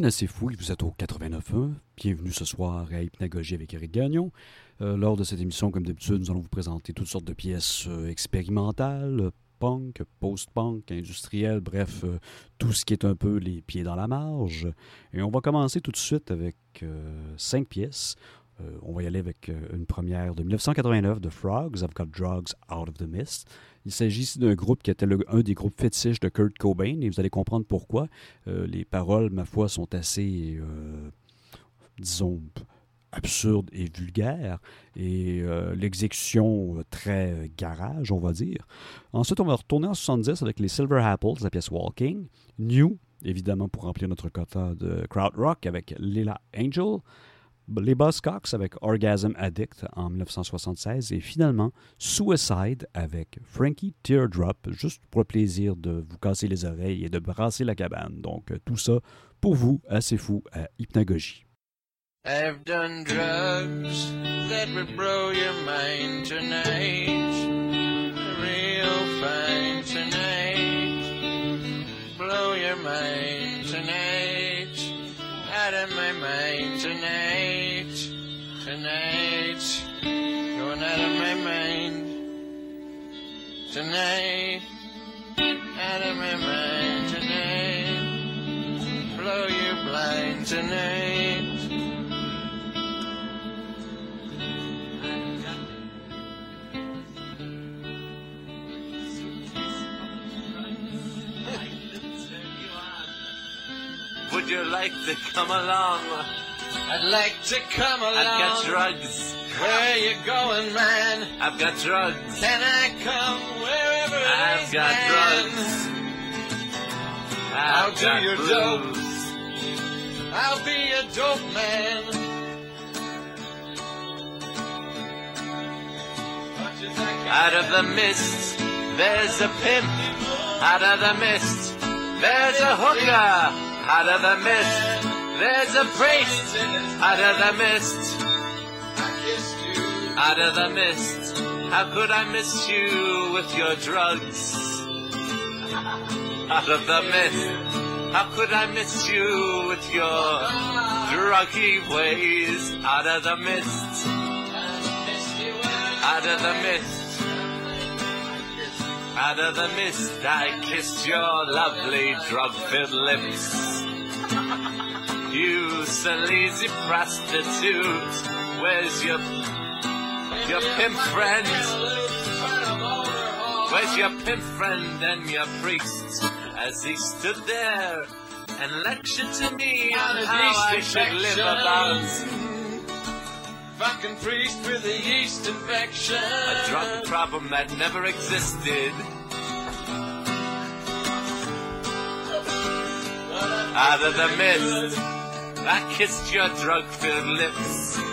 bien assez fou, vous êtes au 89.1. Bienvenue ce soir à Hypnagogie avec Eric Gagnon. Euh, lors de cette émission, comme d'habitude, nous allons vous présenter toutes sortes de pièces euh, expérimentales, punk, post-punk, industriel, bref, euh, tout ce qui est un peu les pieds dans la marge. Et on va commencer tout de suite avec cinq pièces. On va y aller avec une première de 1989 de Frogs, I've Got Drugs Out of the Mist. Il s'agit ici d'un groupe qui était un des groupes fétiches de Kurt Cobain, et vous allez comprendre pourquoi. Euh, les paroles, ma foi, sont assez, euh, disons, absurdes et vulgaires, et euh, l'exécution très garage, on va dire. Ensuite, on va retourner en 70 avec les Silver Apples, la pièce Walking. New, évidemment, pour remplir notre quota de crowd rock avec Lila Angel les Buzzcocks avec Orgasm Addict en 1976 et finalement Suicide avec Frankie Teardrop, juste pour le plaisir de vous casser les oreilles et de brasser la cabane. Donc tout ça pour vous, assez fou, à Hypnagogie. I've done drugs that would blow your mind tonight. Real fine tonight. Blow your mind tonight. Of my mind tonight. tonight. Going out of my mind tonight. Out of my mind tonight. Blow you blind tonight. Would you like to come along? I'd like to come along. I've got drugs. Where you going, man? I've got drugs. Can I come wherever I've got man? drugs. I'll do your blues. dope. I'll be a dope man. Out of the mist, there's a pimp. Out of the mist, there's a hooker. Out of the mist. There's a priest out of the mist. Out of the mist. How could I miss you with your drugs? Out of the mist. How could I miss you with your druggy ways? Out of the mist. Out of the mist. Out of the mist, I kissed your lovely drug-filled lips. You sleazy prostitute, where's your your pimp friend? Where's your pimp friend and your priest? As he stood there and lectured to me on how I should live about. Fucking priest with a yeast infection. A drug problem that never existed. Out of the mist. I kissed your drug-filled lips.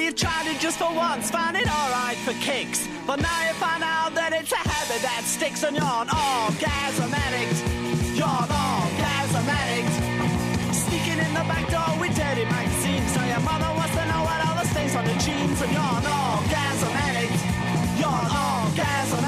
Well, you tried it just for once, found it alright for kicks. But now you find out that it's a habit that sticks on your orgasm addict. You're an orgasm addict. Sneaking in the back door with dirty magazines. So your mother wants to know what all the stains on the jeans. And you're an orgasm addict. You're an orgasm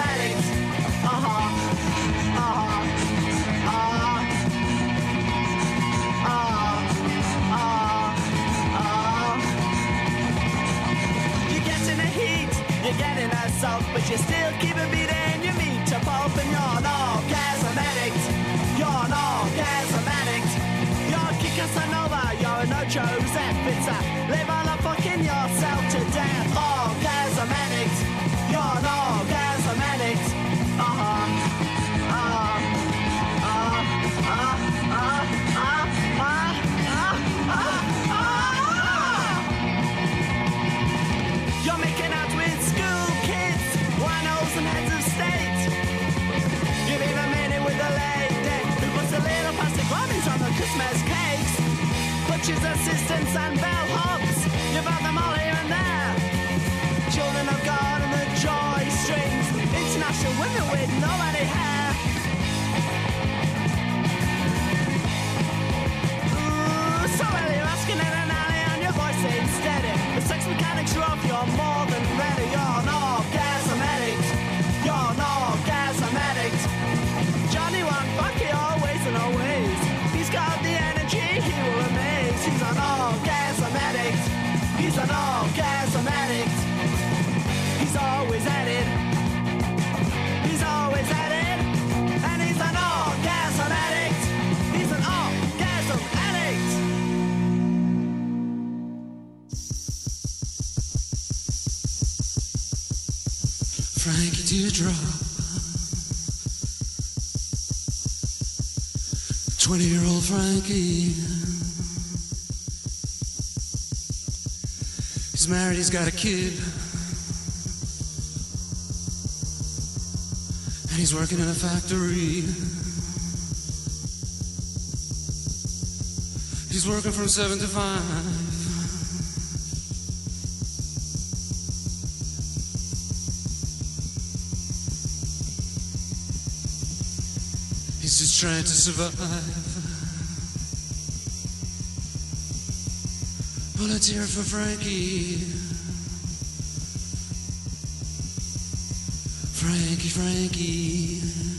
a salt, but you still keep a beating your meat to pulp, and you're an orgasm addict. You're an orgasm addict. You're a Kika Sanova, you're a no Joseph. It's a live on a fucking yourself Christmas cakes. Butchers, assistants, and bellhops. You've had them all here and there. Children of God and the joy strings. International women with nobody Frankie 20 year old Frankie. He's married, he's got a kid. And he's working in a factory. He's working from 7 to 5. Trying to survive. It for Frankie. Frankie, Frankie.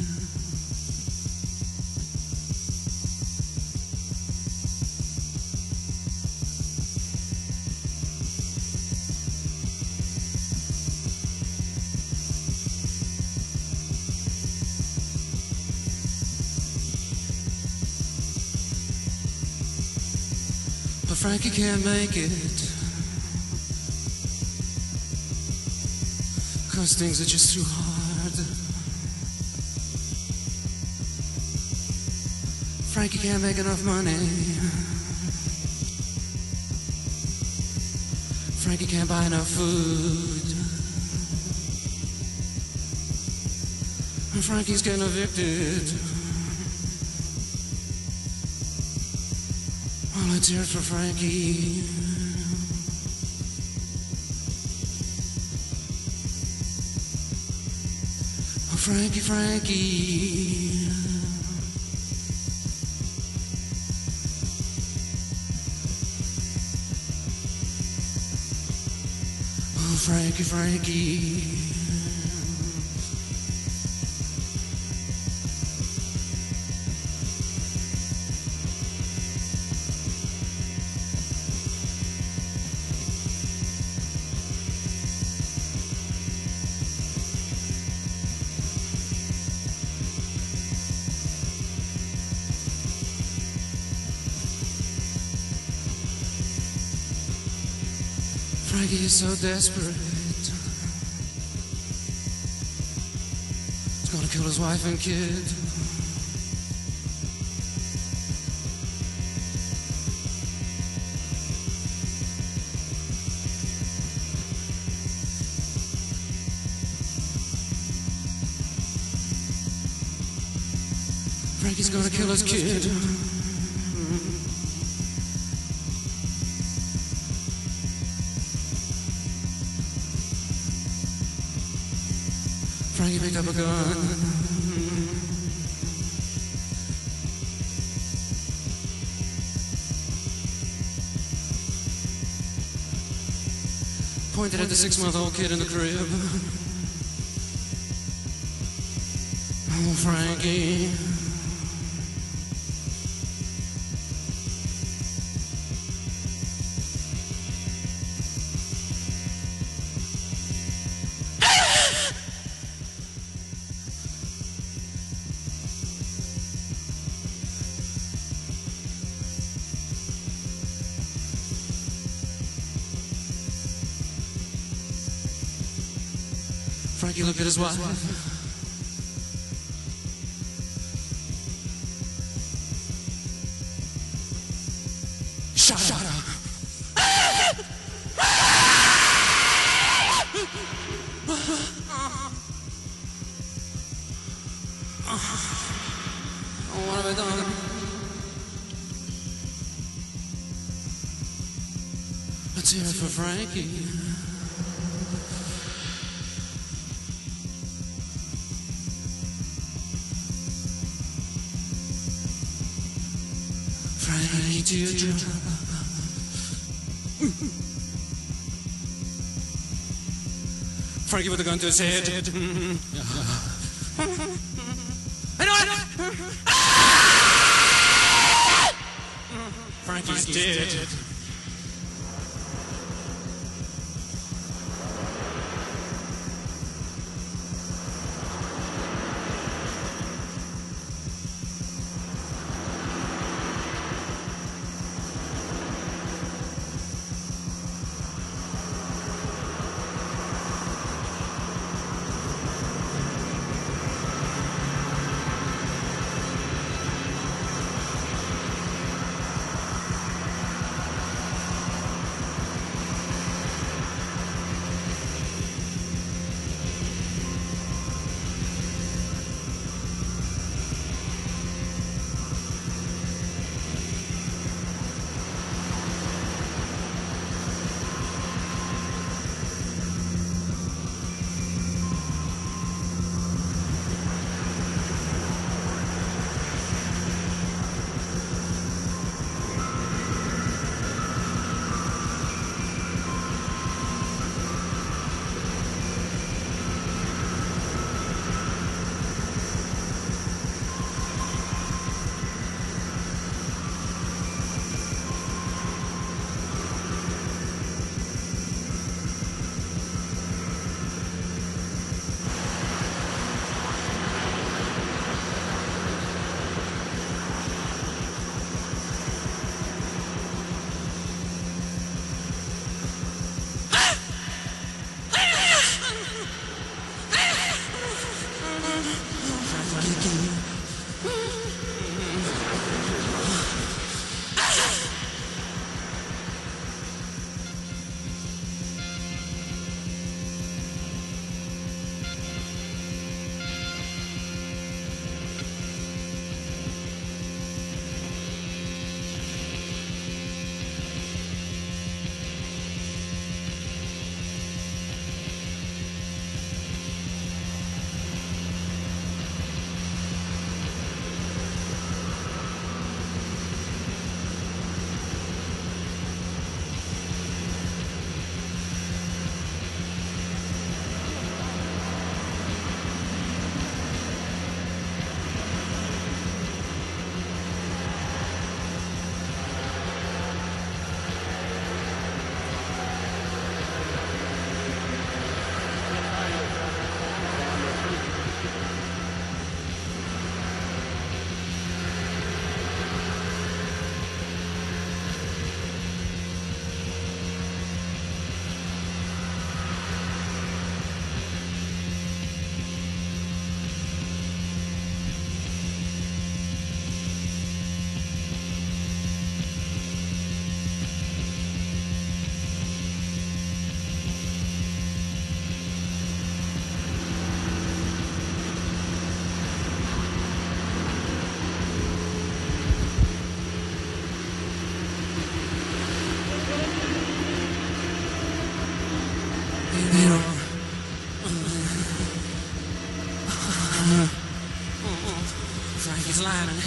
Can't make it. Cause things are just too hard. Frankie can't make enough money. Frankie can't buy enough food. And Frankie's getting evicted. Let's for Frankie. Oh, Frankie, Frankie. Oh, Frankie, Frankie. So desperate. He's gonna kill his wife and kid. Frankie's gonna kill his kid. A gun. Pointed at the six month old kid in the crib. Oh, Frankie. His wife. Frankie with Frankie's lying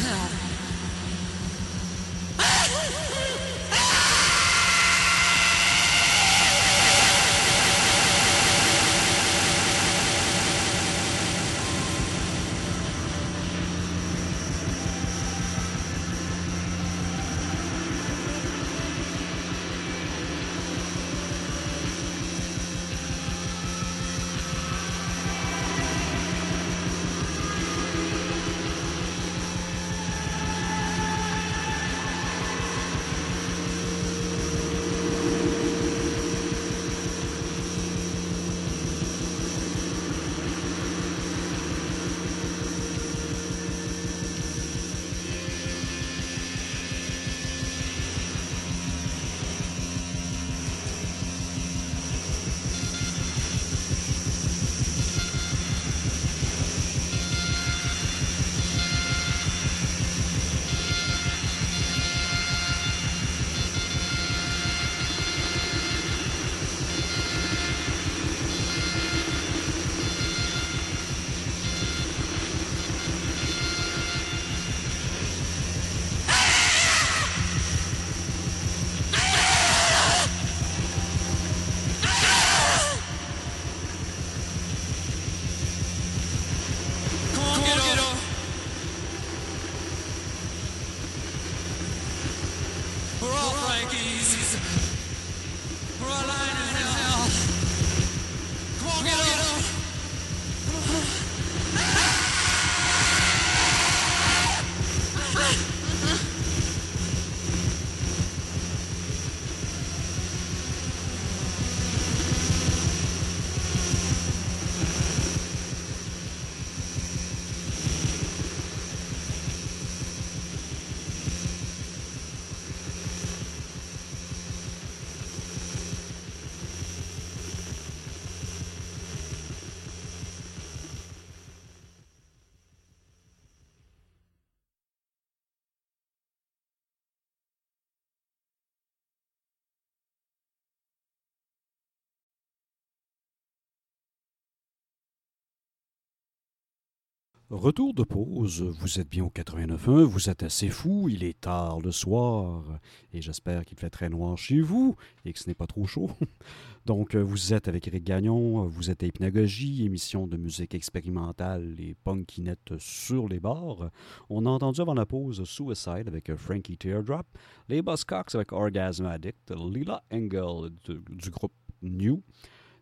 Retour de pause, vous êtes bien au 89.1, vous êtes assez fou, il est tard le soir, et j'espère qu'il fait très noir chez vous, et que ce n'est pas trop chaud. Donc, euh, vous êtes avec Eric Gagnon, vous êtes à Hypnagogie, émission de musique expérimentale et punkinette sur les bars. On a entendu avant la pause Suicide avec euh, Frankie Teardrop, les Buzzcocks avec Orgasm Addict, Lila Engel du, du groupe New,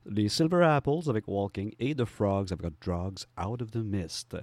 les Silver Apples avec Walking et The Frogs avec Drugs Out of the Mist.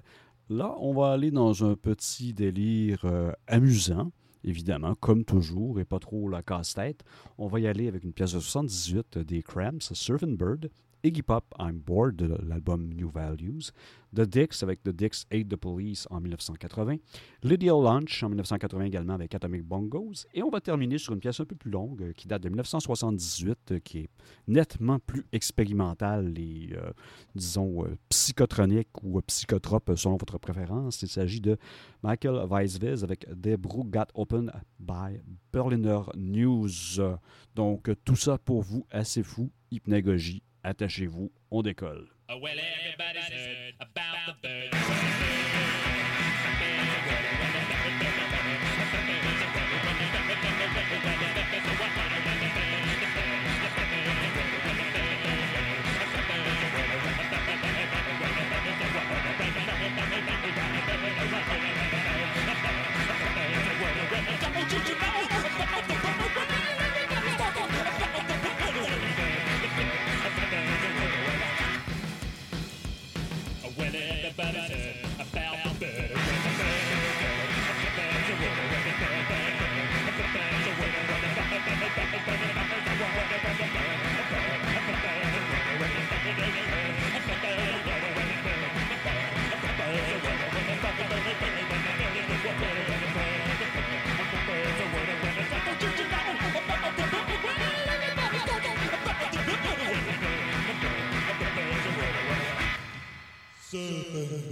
Là, on va aller dans un petit délire euh, amusant, évidemment, comme toujours, et pas trop la casse-tête. On va y aller avec une pièce de 78 des Cramps, Surfing Bird, Iggy Pop, I'm Bored de l'album New Values, The Dicks avec The Dicks Hate the Police en 1980, Lydia Lunch en 1980 également avec Atomic Bongos, et on va terminer sur une pièce un peu plus longue euh, qui date de 1978, euh, qui est nettement plus expérimentale et, euh, disons, psychotronique ou psychotrope selon votre préférence. Il s'agit de Michael Weiswiz avec The Brew Got Open by Berliner News. Donc, tout ça pour vous, assez fou, hypnagogie. Attachez-vous, on décolle. Oh, Serpent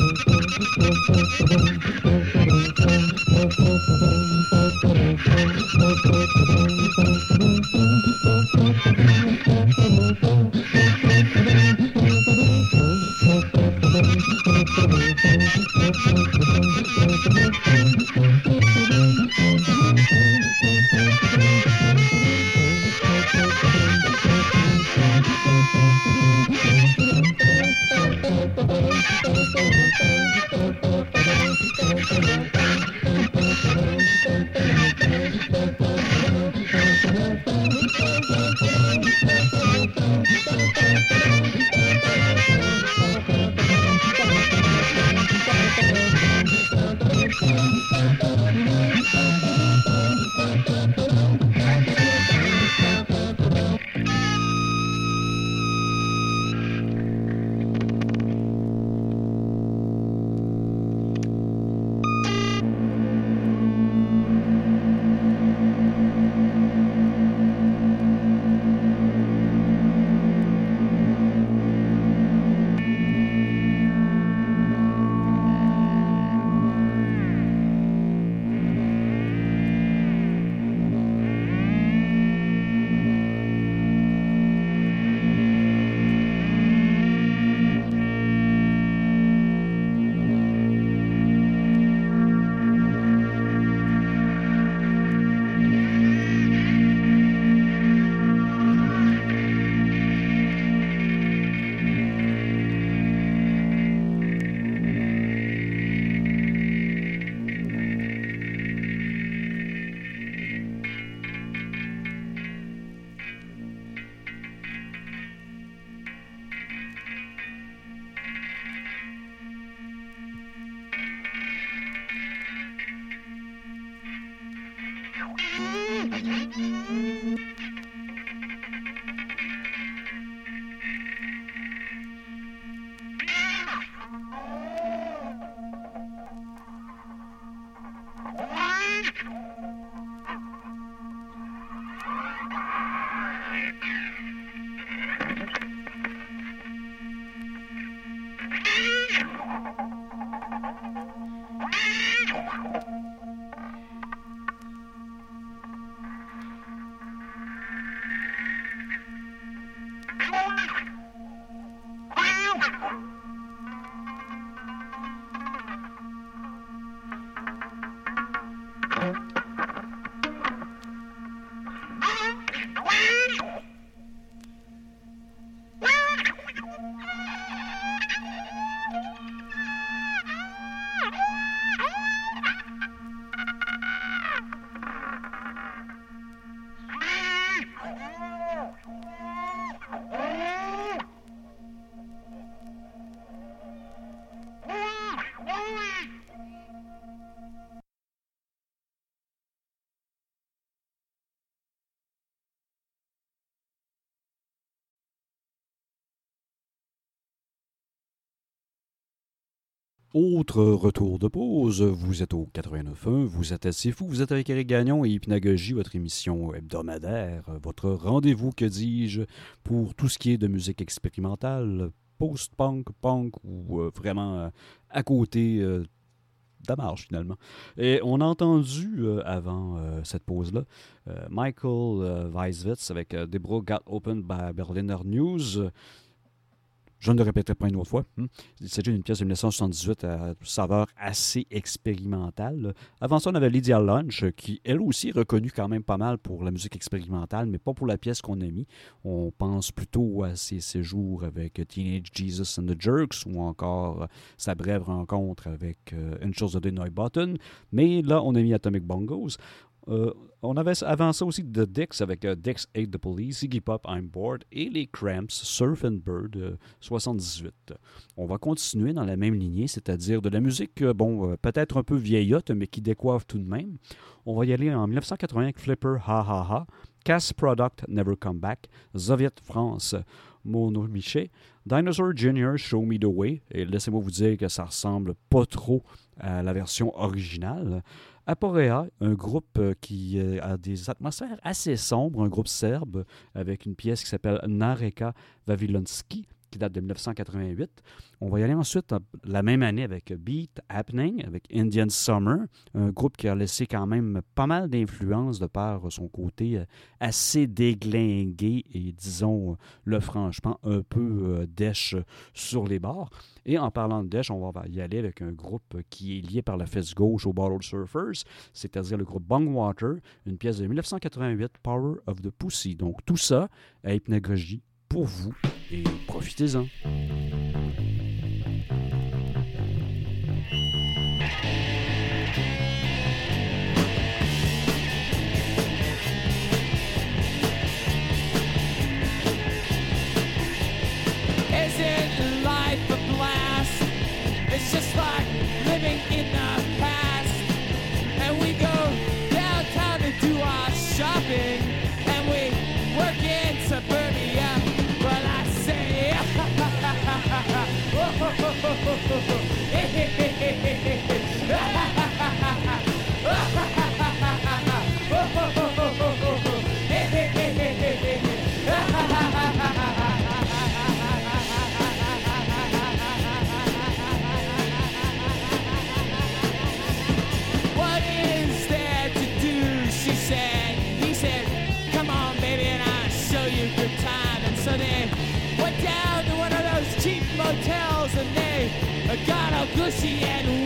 Autre retour de pause, vous êtes au 89.1, vous êtes assez fou, vous êtes avec Eric Gagnon et Hypnagogie, votre émission hebdomadaire, votre rendez-vous, que dis-je, pour tout ce qui est de musique expérimentale, post-punk, punk ou euh, vraiment euh, à côté euh, de la marge finalement. Et on a entendu euh, avant cette pause-là Michael Weiswitz avec Debra Got Open by Berliner News. Je ne le répéterai pas une autre fois. Hmm. Il s'agit d'une pièce de 1978 à saveur assez expérimentale. Avant ça, on avait Lydia Lunch, qui elle aussi est reconnue quand même pas mal pour la musique expérimentale, mais pas pour la pièce qu'on a mis. On pense plutôt à ses séjours avec Teenage Jesus and the Jerks ou encore sa brève rencontre avec euh, Une chose de Neubauten. Mais là, on a mis Atomic Bongos. Euh, on avait avant ça aussi The Dix avec euh, Dix Hate the Police, Iggy Pop, I'm Bored et les Cramps, Surf and Bird euh, 78. On va continuer dans la même lignée, c'est-à-dire de la musique, euh, bon, euh, peut-être un peu vieillotte, mais qui décoiffe tout de même. On va y aller en 1980 avec Flipper, Ha Ha Ha, Cass Product, Never Come Back, Soviet France, Mono Miché, Dinosaur Jr., Show Me the Way, et laissez-moi vous dire que ça ressemble pas trop à la version originale. Aporea, un groupe euh, qui euh, a des atmosphères assez sombres, un groupe serbe avec une pièce qui s'appelle Nareka Vavilonski, qui date de 1988. On va y aller ensuite euh, la même année avec Beat Happening, avec Indian Summer, un groupe qui a laissé quand même pas mal d'influence de par son côté euh, assez déglingué et, disons, euh, le franchement, un peu euh, dèche sur les bords. Et en parlant de dèche, on va y aller avec un groupe qui est lié par la fesse gauche aux Bottle Surfers, c'est-à-dire le groupe Bungwater, une pièce de 1988, Power of the Pussy. Donc tout ça à hypnagogie pour vous et profitez-en. Luciano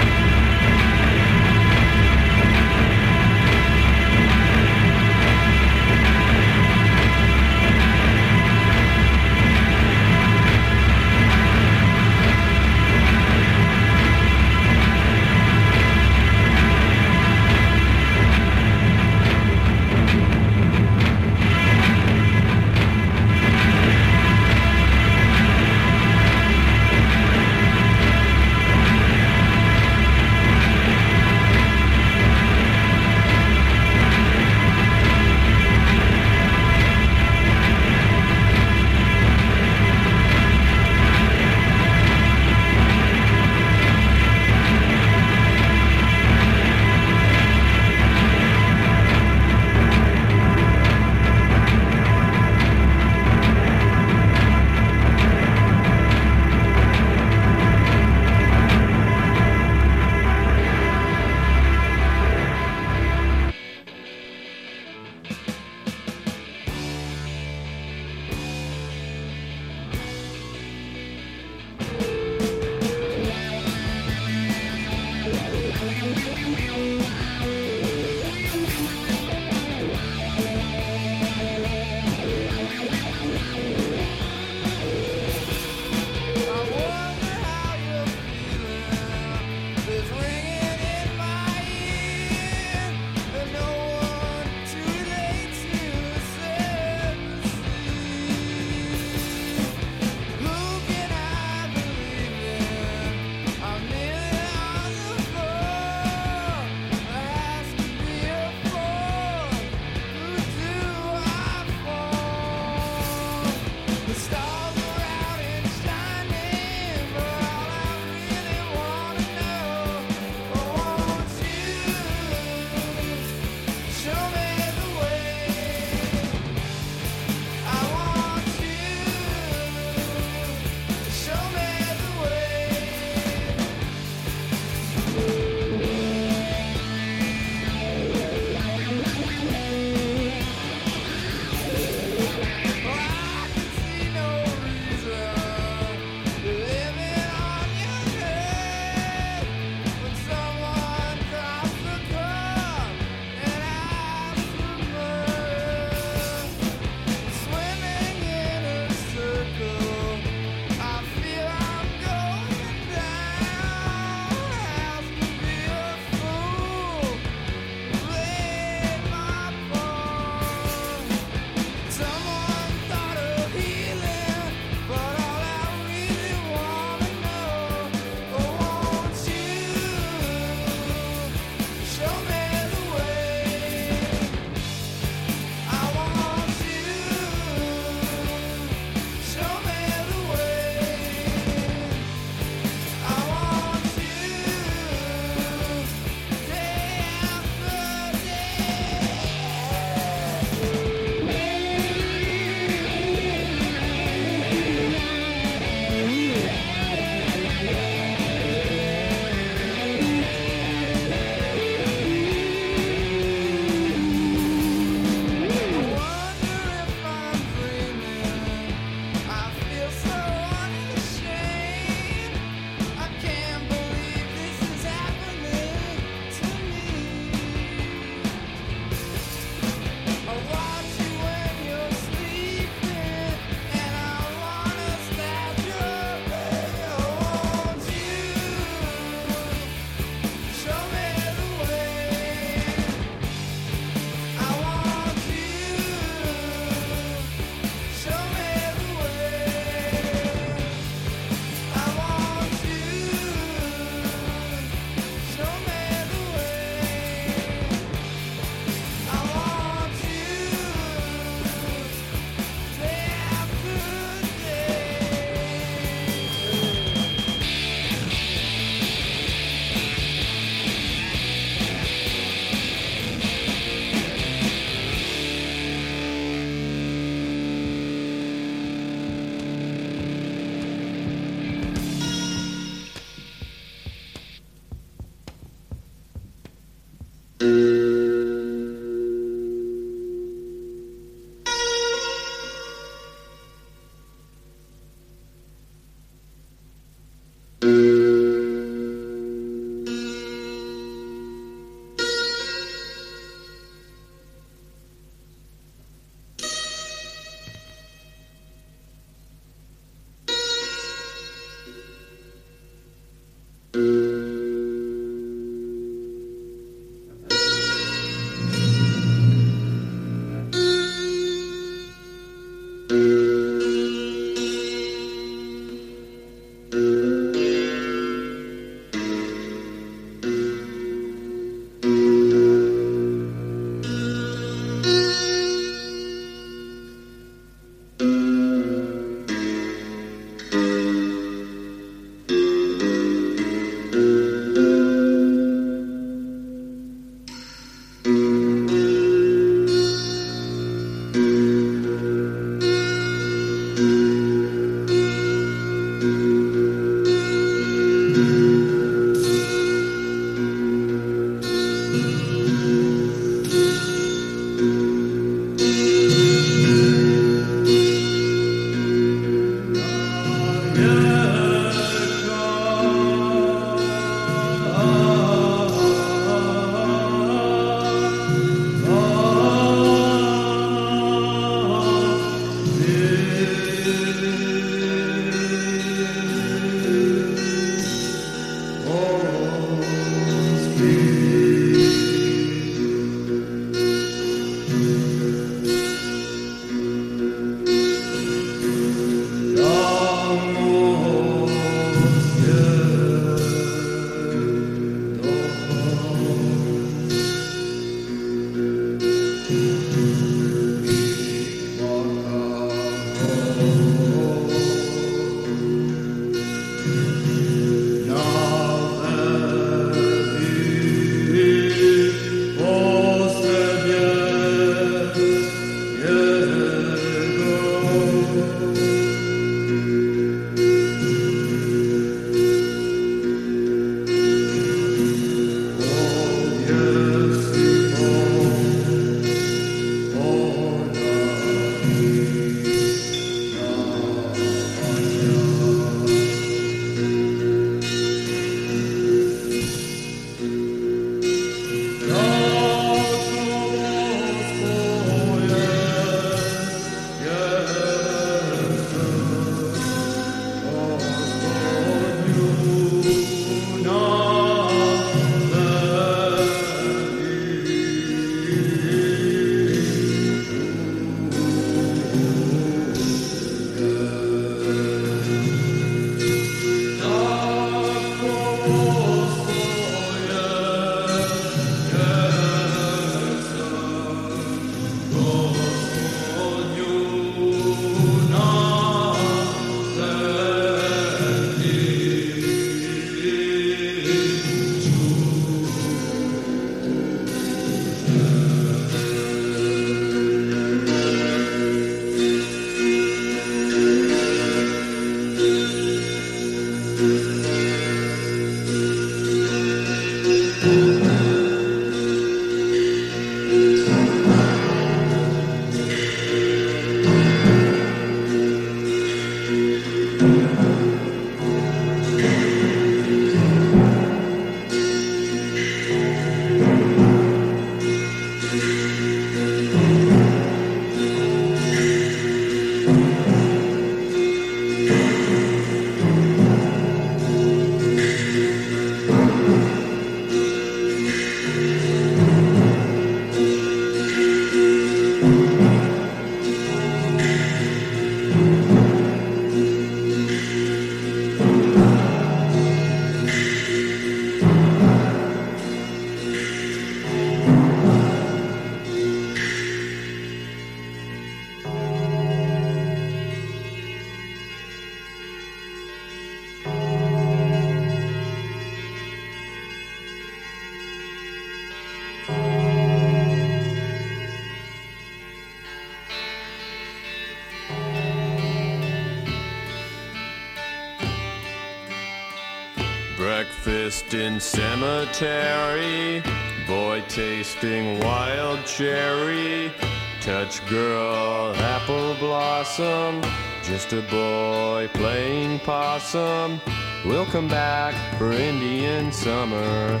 Cemetery, boy tasting wild cherry, touch girl apple blossom, just a boy playing possum. We'll come back for Indian summer.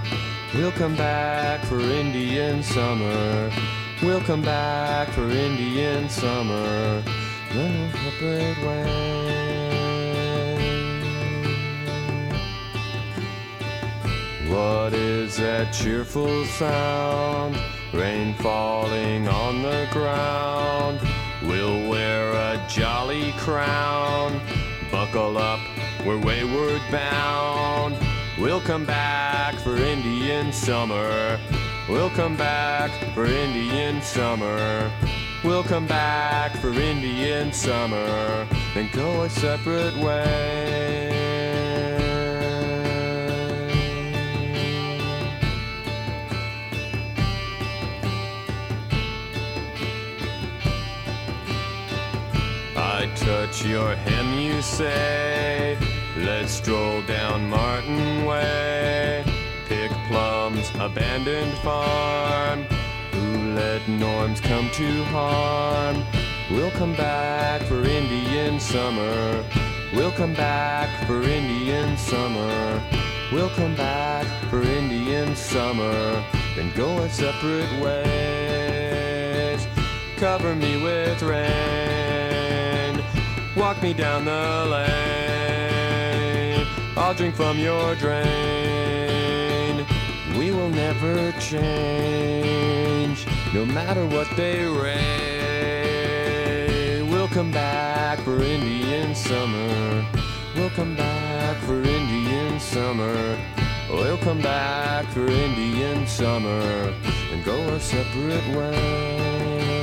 We'll come back for Indian summer. We'll come back for Indian summer. The separate What is that cheerful sound? Rain falling on the ground. We'll wear a jolly crown. Buckle up, we're wayward bound. We'll come back for Indian summer. We'll come back for Indian summer. We'll come back for Indian summer. Then go a separate way. Touch your hem, you say. Let's stroll down Martin Way. Pick plums, abandoned farm. Who let norms come to harm? We'll come back for Indian summer. We'll come back for Indian summer. We'll come back for Indian summer. Then go our separate ways. Cover me with rain. Walk me down the lane. I'll drink from your drain. We will never change, no matter what they rain. We'll come back for Indian summer. We'll come back for Indian summer. We'll come back for Indian summer and go our separate ways.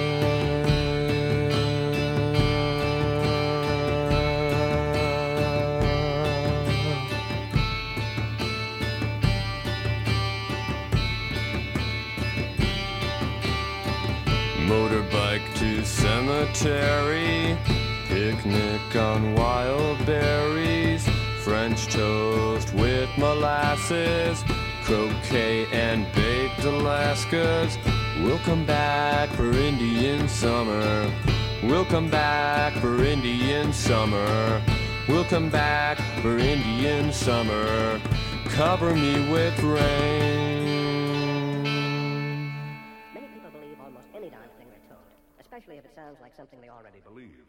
Motorbike to cemetery, picnic on wild berries, French toast with molasses, croquet and baked Alaskas. We'll come back for Indian summer. We'll come back for Indian summer. We'll come back for Indian summer. Cover me with rain. Sounds like something they already believe.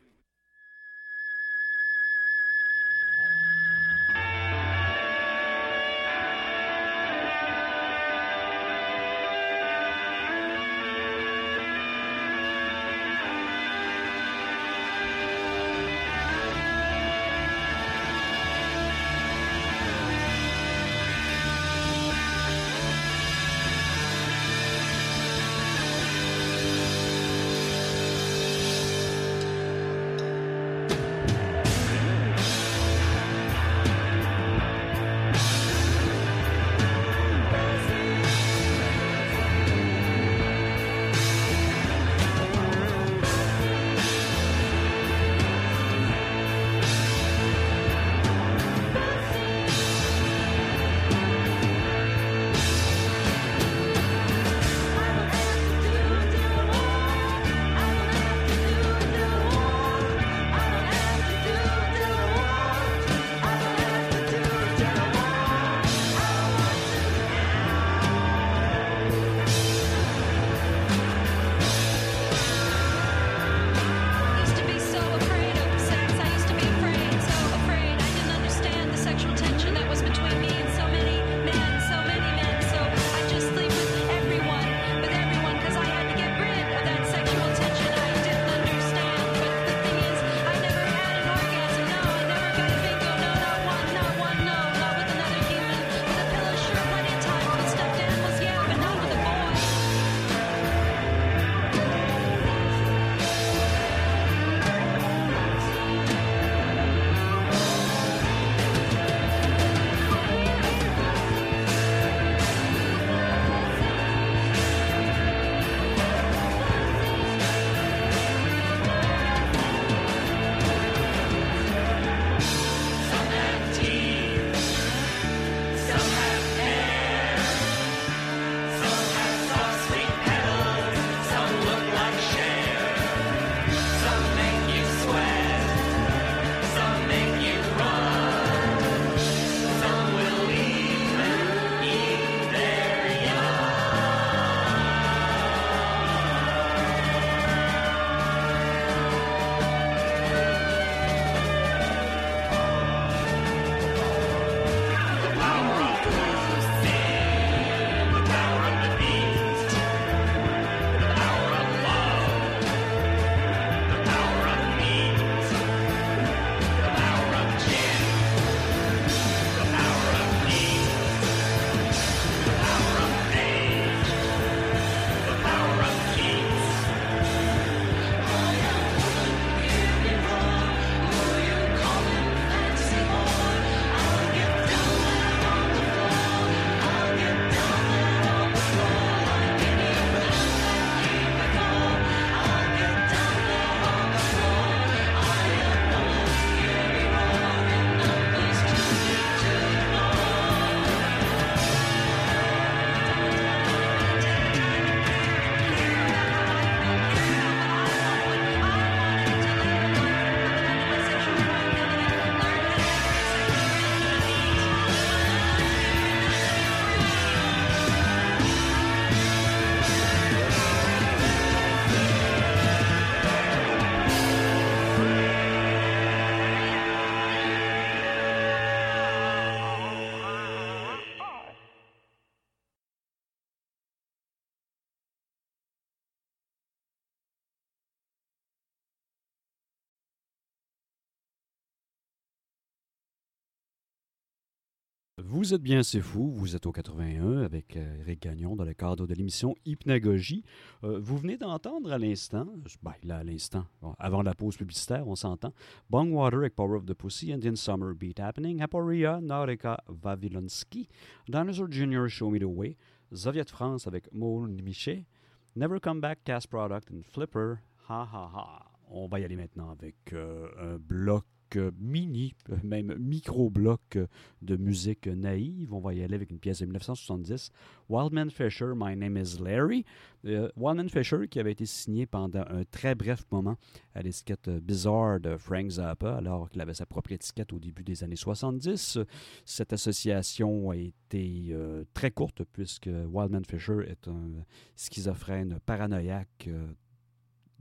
Vous êtes bien, c'est fou. Vous êtes au 81 avec euh, Eric Gagnon dans le cadre de l'émission Hypnagogie. Euh, vous venez d'entendre à l'instant, ben, là à l'instant, avant la pause publicitaire, on s'entend, Bongwater avec Power of the Pussy, Indian Summer Beat Happening, Aporia, Naurika Vavilonsky, Dinosaur Jr. Show Me the Way, Soviet France avec Maul Miché, Never Come Back Cast Product and Flipper, ha ha ha. On va y aller maintenant avec euh, un bloc euh, mini, euh, même micro-bloc euh, de musique naïve. On va y aller avec une pièce de 1970, Wildman Fisher, My Name is Larry. Euh, Wildman Fisher qui avait été signé pendant un très bref moment à l'étiquette euh, Bizarre de Frank Zappa, alors qu'il avait sa propre étiquette au début des années 70. Cette association a été euh, très courte puisque Wildman Fisher est un schizophrène paranoïaque euh,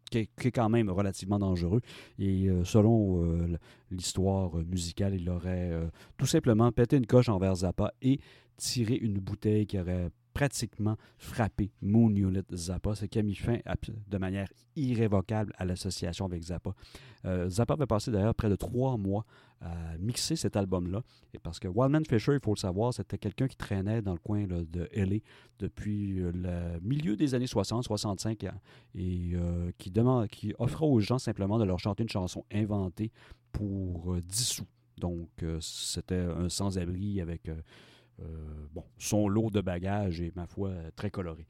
qui est, quand même relativement dangereux. Et euh, selon euh, l'histoire musicale, il aurait euh, tout simplement pété une coche envers Zappa et tiré une bouteille qui aurait pratiquement frappé Moon Unit Zappa, ce qui a mis fin de manière irrévocable à l'association avec Zappa. Euh, Zappa avait passé d'ailleurs près de trois mois à mixer cet album-là, parce que Wildman Fisher, il faut le savoir, c'était quelqu'un qui traînait dans le coin de LA depuis euh, le milieu des années 60, 65, et, et, euh, qui, demande, qui offrait aux gens simplement de leur chanter une chanson inventée pour euh, 10 sous. Donc, c'était un sans-abri avec bon, son lot de bagages et, ma foi, euh, très coloré.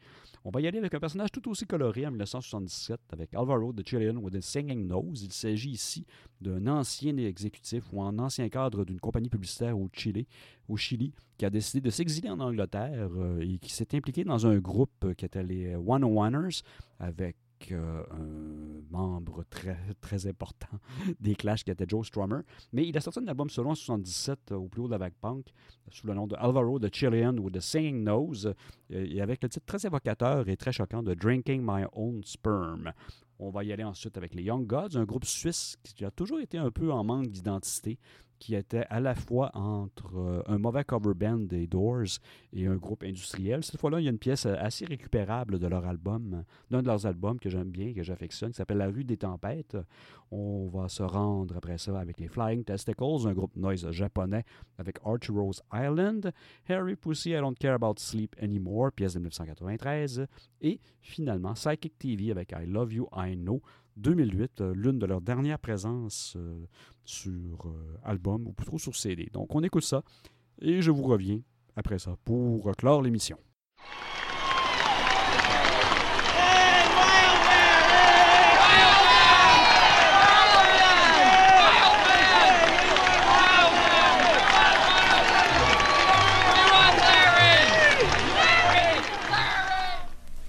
On va y aller avec un personnage tout aussi coloré en 1977 avec Alvaro de Chilean with a Singing Nose. Il s'agit ici d'un ancien exécutif ou un ancien cadre d'une compagnie publicitaire au Chili, au Chili qui a décidé de s'exiler en Angleterre euh, et qui s'est impliqué dans un groupe euh, qui était les One Oneers avec euh, un membre très, très important des Clash qui était Joe Strummer. Mais il a sorti un album solo en 77 euh, au plus haut de la vague punk sous le nom de Alvaro de Chilean with the Singing Nose euh, et avec le titre très évocateur et très choquant de Drinking My Own Sperm. On va y aller ensuite avec les Young Gods, un groupe suisse qui a toujours été un peu en manque d'identité, qui était à la fois entre euh, un mauvais cover band des Doors et un groupe industriel. Cette fois-là, il y a une pièce euh, assez récupérable de leur album, d'un de leurs albums que j'aime bien, que j'affectionne, qui s'appelle La rue des tempêtes. On va se rendre après ça avec les Flying Testicles, un groupe noise japonais avec Arturo's Island, Harry Pussy, I Don't Care About Sleep Anymore, pièce de 1993, et finalement Psychic TV avec I Love You, I Know, 2008, euh, l'une de leurs dernières présences euh, sur euh, album, ou plutôt sur CD. Donc on écoute ça, et je vous reviens après ça pour clore l'émission.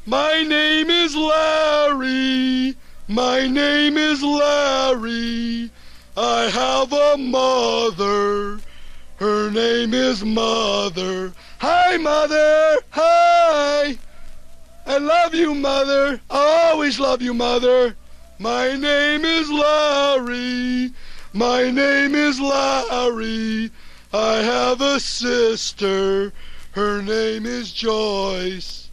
My name is Larry. My name is Larry. I have a mother. Her name is Mother. Hi, Mother. Hi. I love you, Mother. I always love you, Mother. My name is Larry. My name is Larry. I have a sister. Her name is Joyce.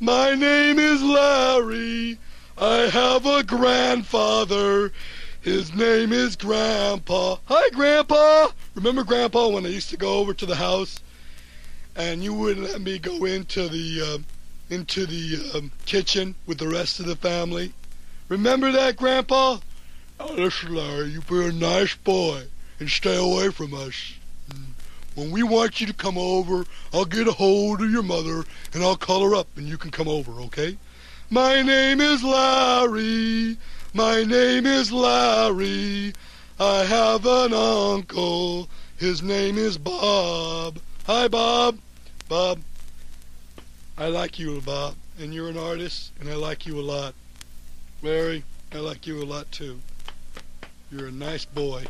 My name is Larry. I have a grandfather. His name is Grandpa. Hi, Grandpa. Remember Grandpa when I used to go over to the house and you wouldn't let me go into the um, into the um, kitchen with the rest of the family? Remember that, Grandpa? Oh, listen, Larry, you be a nice boy and stay away from us. When we want you to come over, I'll get a hold of your mother and I'll call her up and you can come over, okay? My name is Larry. My name is Larry. I have an uncle. His name is Bob. Hi, Bob. Bob. I like you, Bob. And you're an artist, and I like you a lot. Larry, I like you a lot, too. You're a nice boy.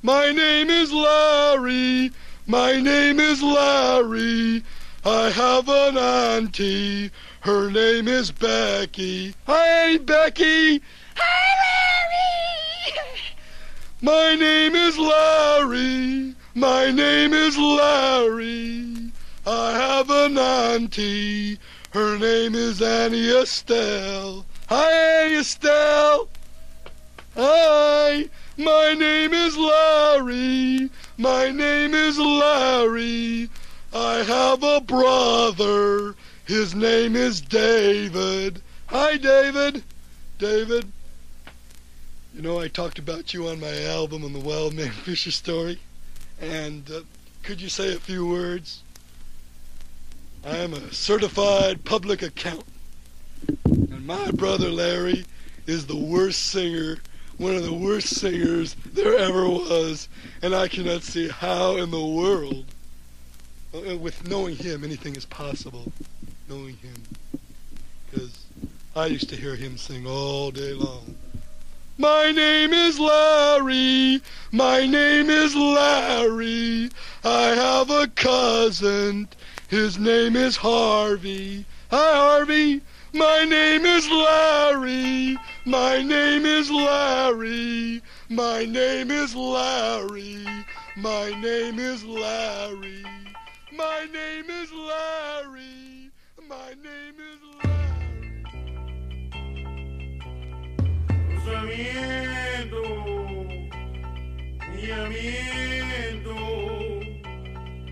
My name is Larry. My name is Larry. I have an auntie. Her name is Becky. Hi, Becky. Hi, Larry. My name is Larry. My name is Larry. I have an auntie. Her name is Annie Estelle. Hi, Annie Estelle. Hi. My name is Larry. My name is Larry. I have a brother. His name is David. Hi, David. David. You know, I talked about you on my album on the Wild Man Fischer story. And uh, could you say a few words? I am a certified public accountant. And my brother Larry is the worst singer, one of the worst singers there ever was. And I cannot see how in the world, uh, with knowing him, anything is possible. Knowing him. Because I used to hear him sing all day long. My name is Larry. My name is Larry. I have a cousin. His name is Harvey. Hi, Harvey. My name is Larry. My name is Larry. My name is Larry. My name is Larry. My name is Larry. My name is Cruzamiento, guiamiento,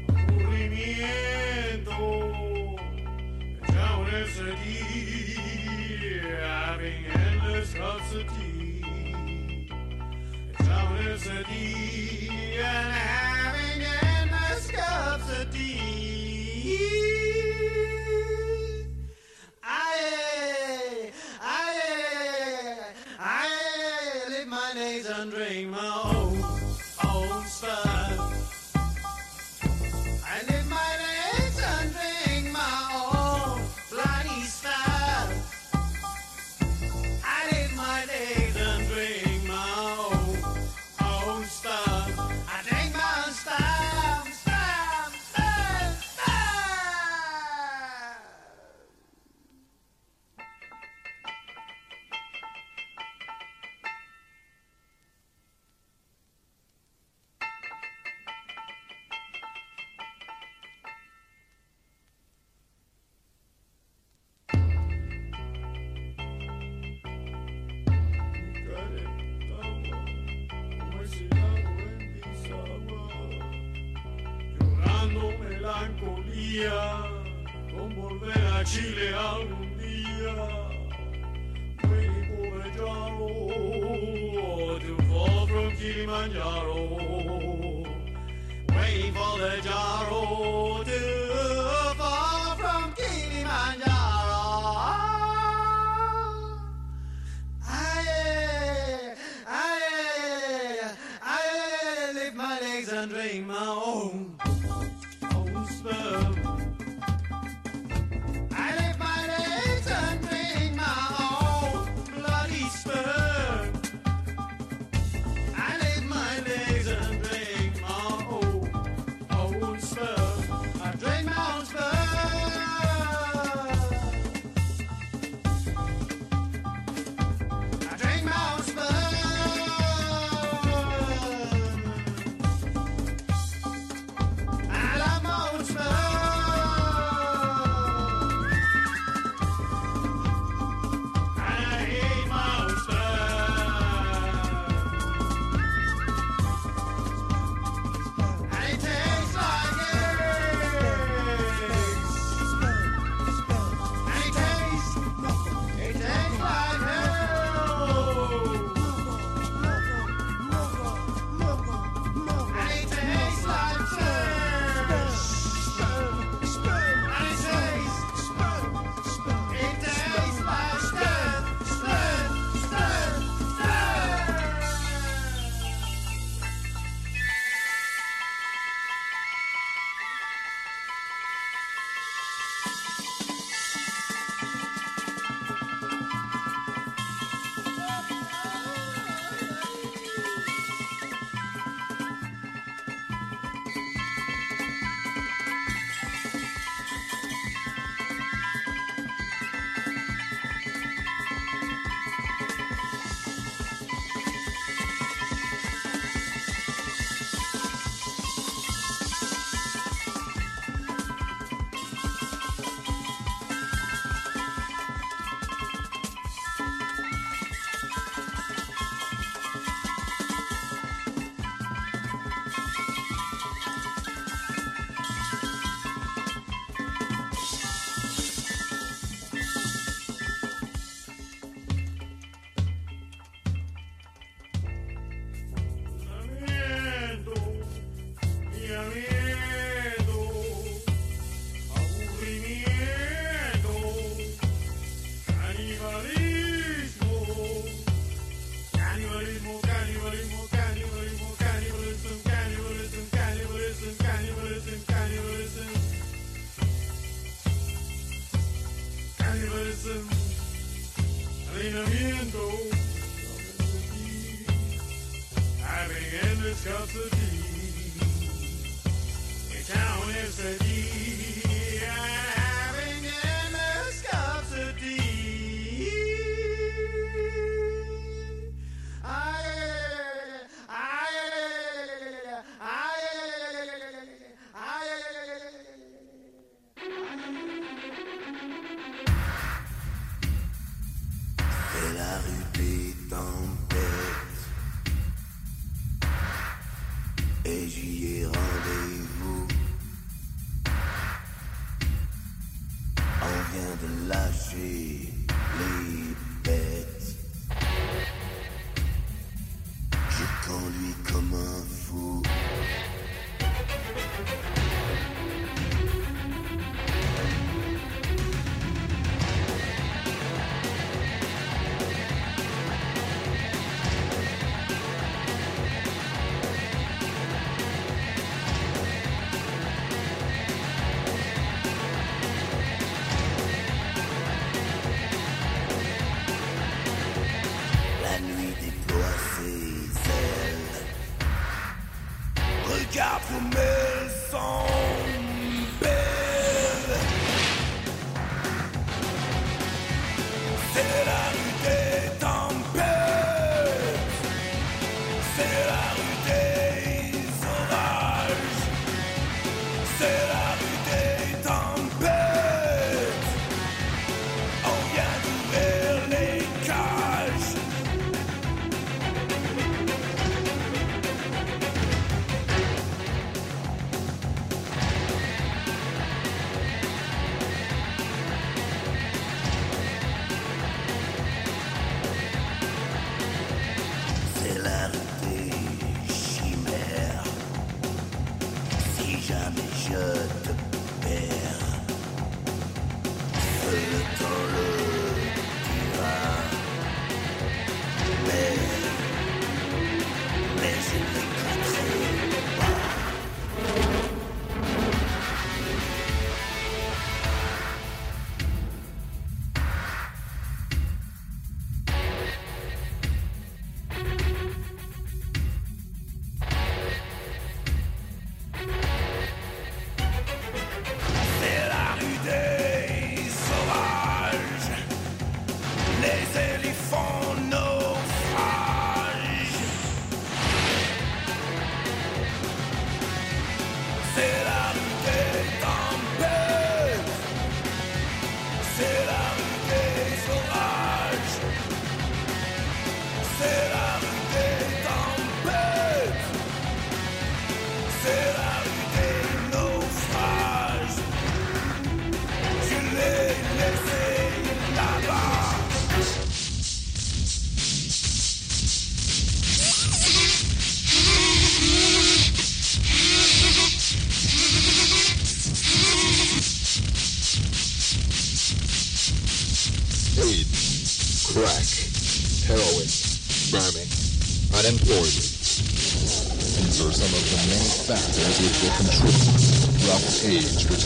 aburrimiento, down as a having endless down as a and having endless subsidy.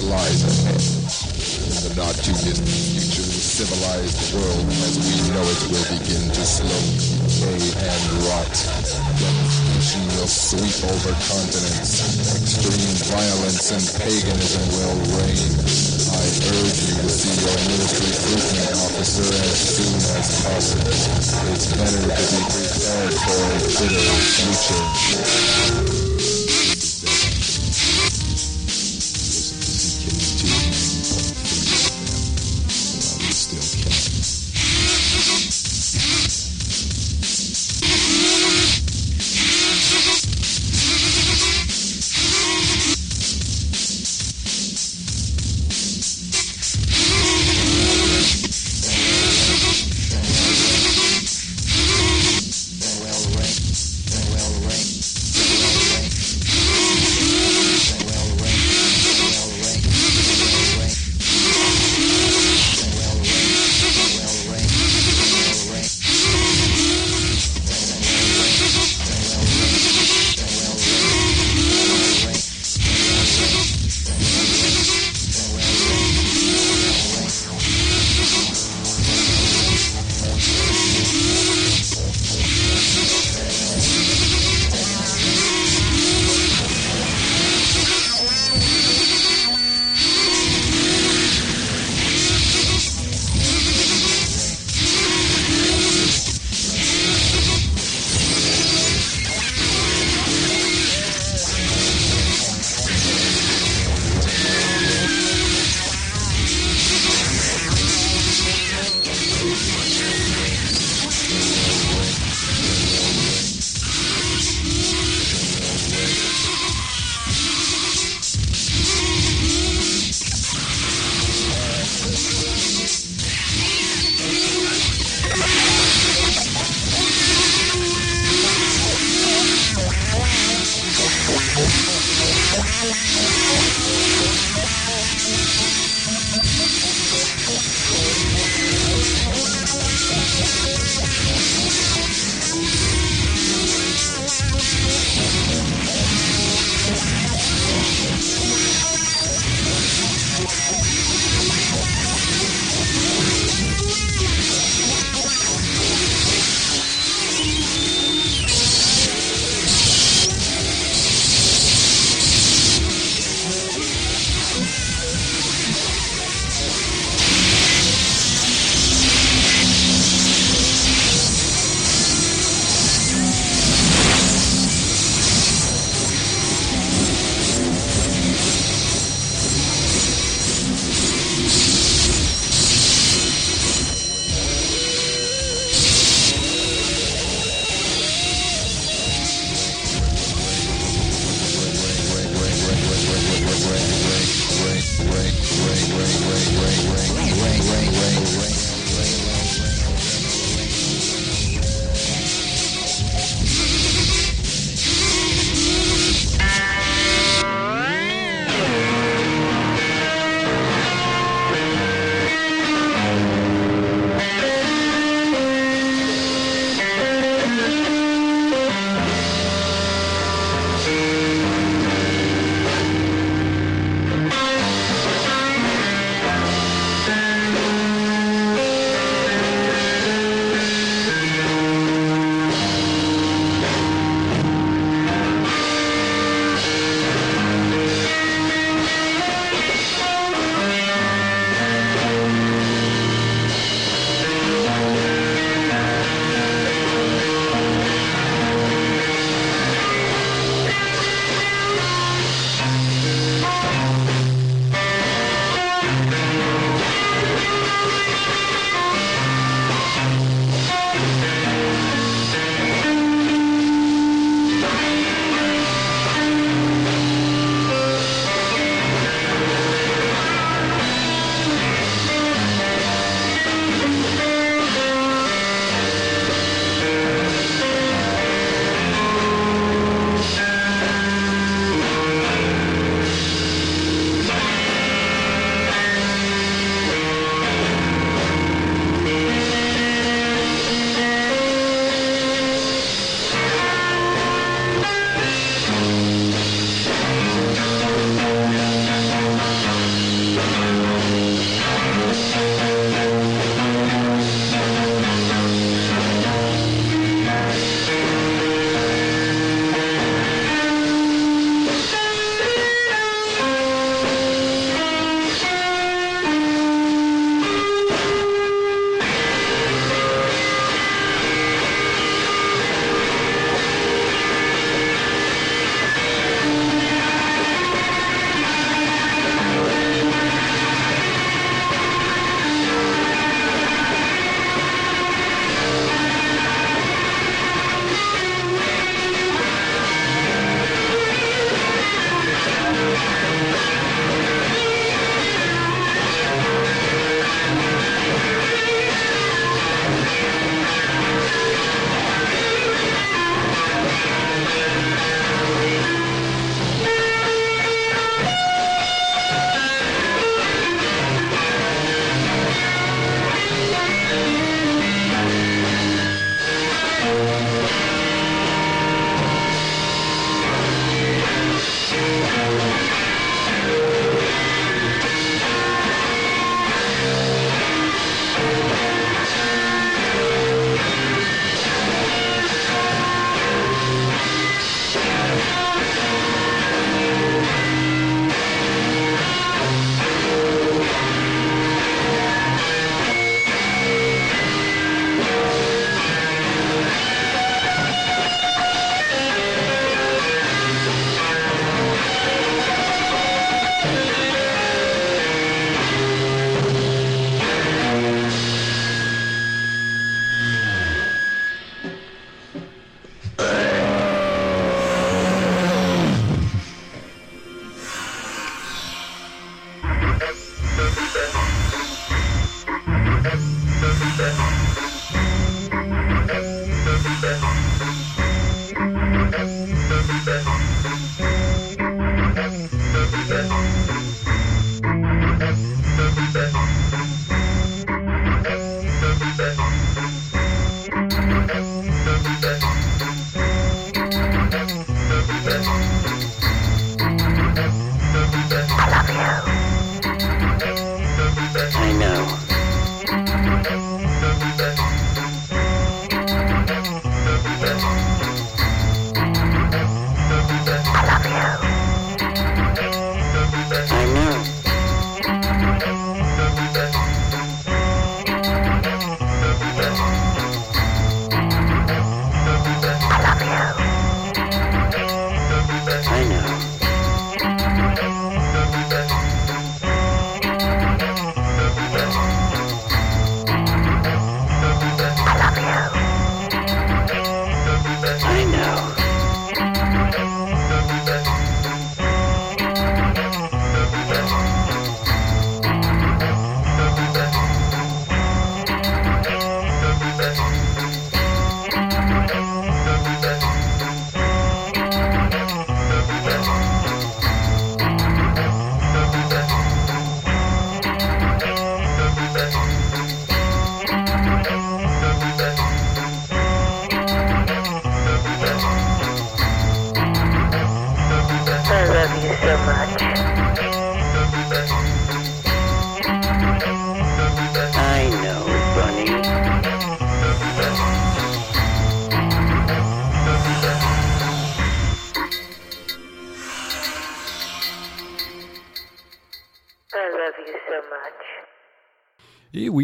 lies ahead. In the not too distant future, the civilized world as we know it will begin to slow decay and rot. Revolution will sweep over continents. Extreme violence and paganism will reign. I urge you to see your newest recruitment officer as soon as possible. It's better to be prepared for a bitter future.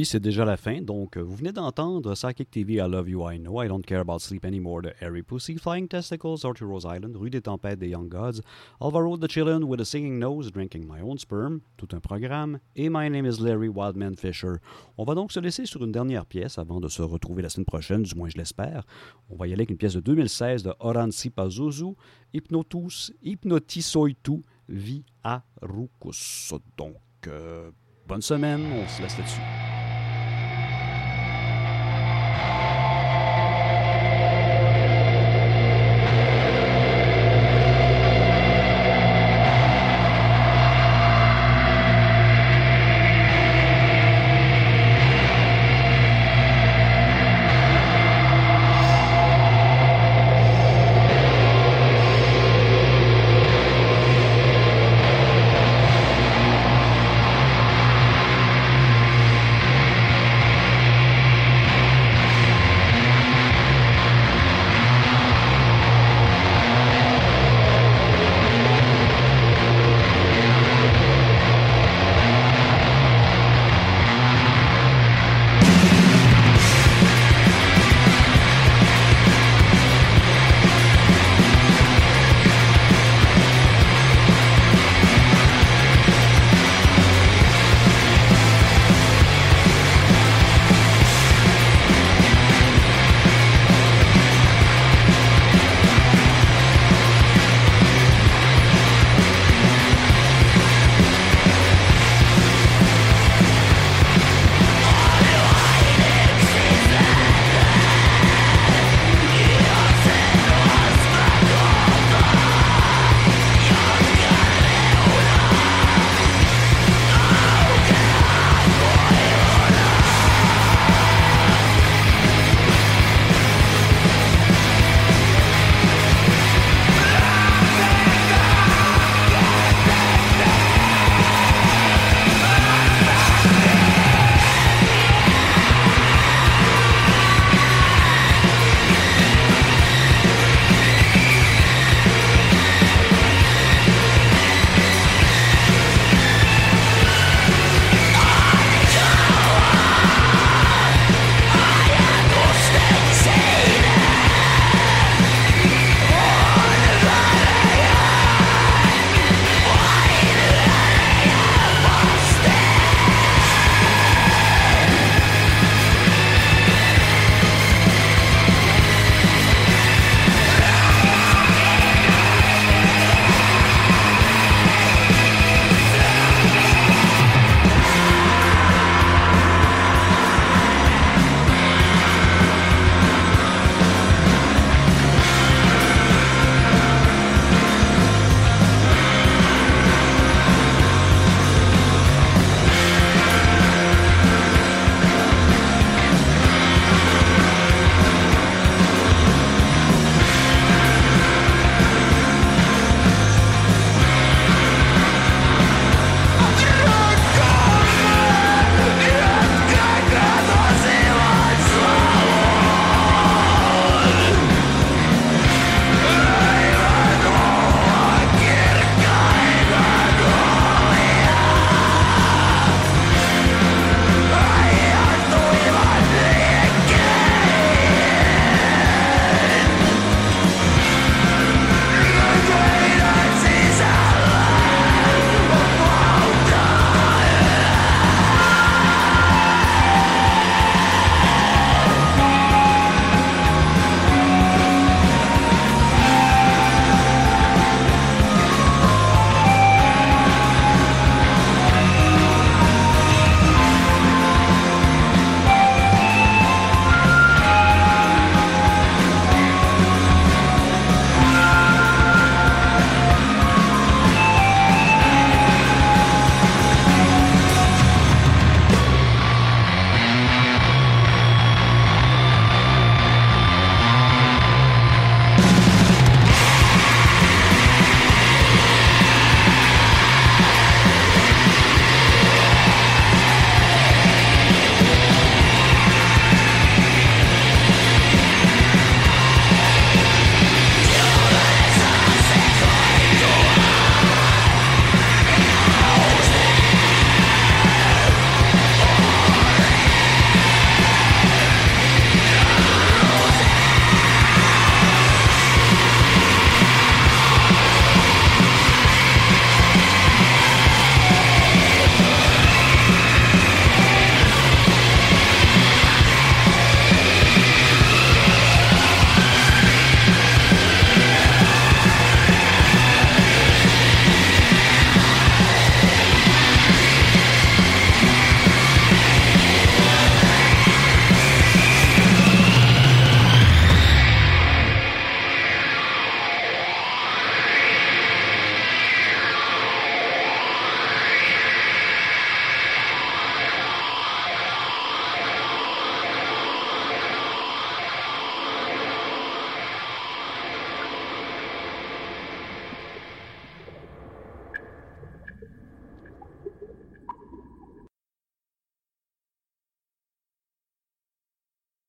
C'est déjà la fin. Donc, euh, vous venez d'entendre Psychic TV, I Love You, I Know, I Don't Care About Sleep Anymore de Harry Pussy, Flying Testicles, Arthur Rose Island, Rue des Tempêtes des Young Gods, Alvaro the Chillin with a Singing Nose, Drinking My Own Sperm, tout un programme, et My Name is Larry Wildman Fisher. On va donc se laisser sur une dernière pièce avant de se retrouver la semaine prochaine, du moins je l'espère. On va y aller avec une pièce de 2016 de Oranzi Pazuzu, Hypnotus, Hypnotisoitu, Vi Arucus. Donc, euh, bonne semaine, on se laisse là-dessus. Bye.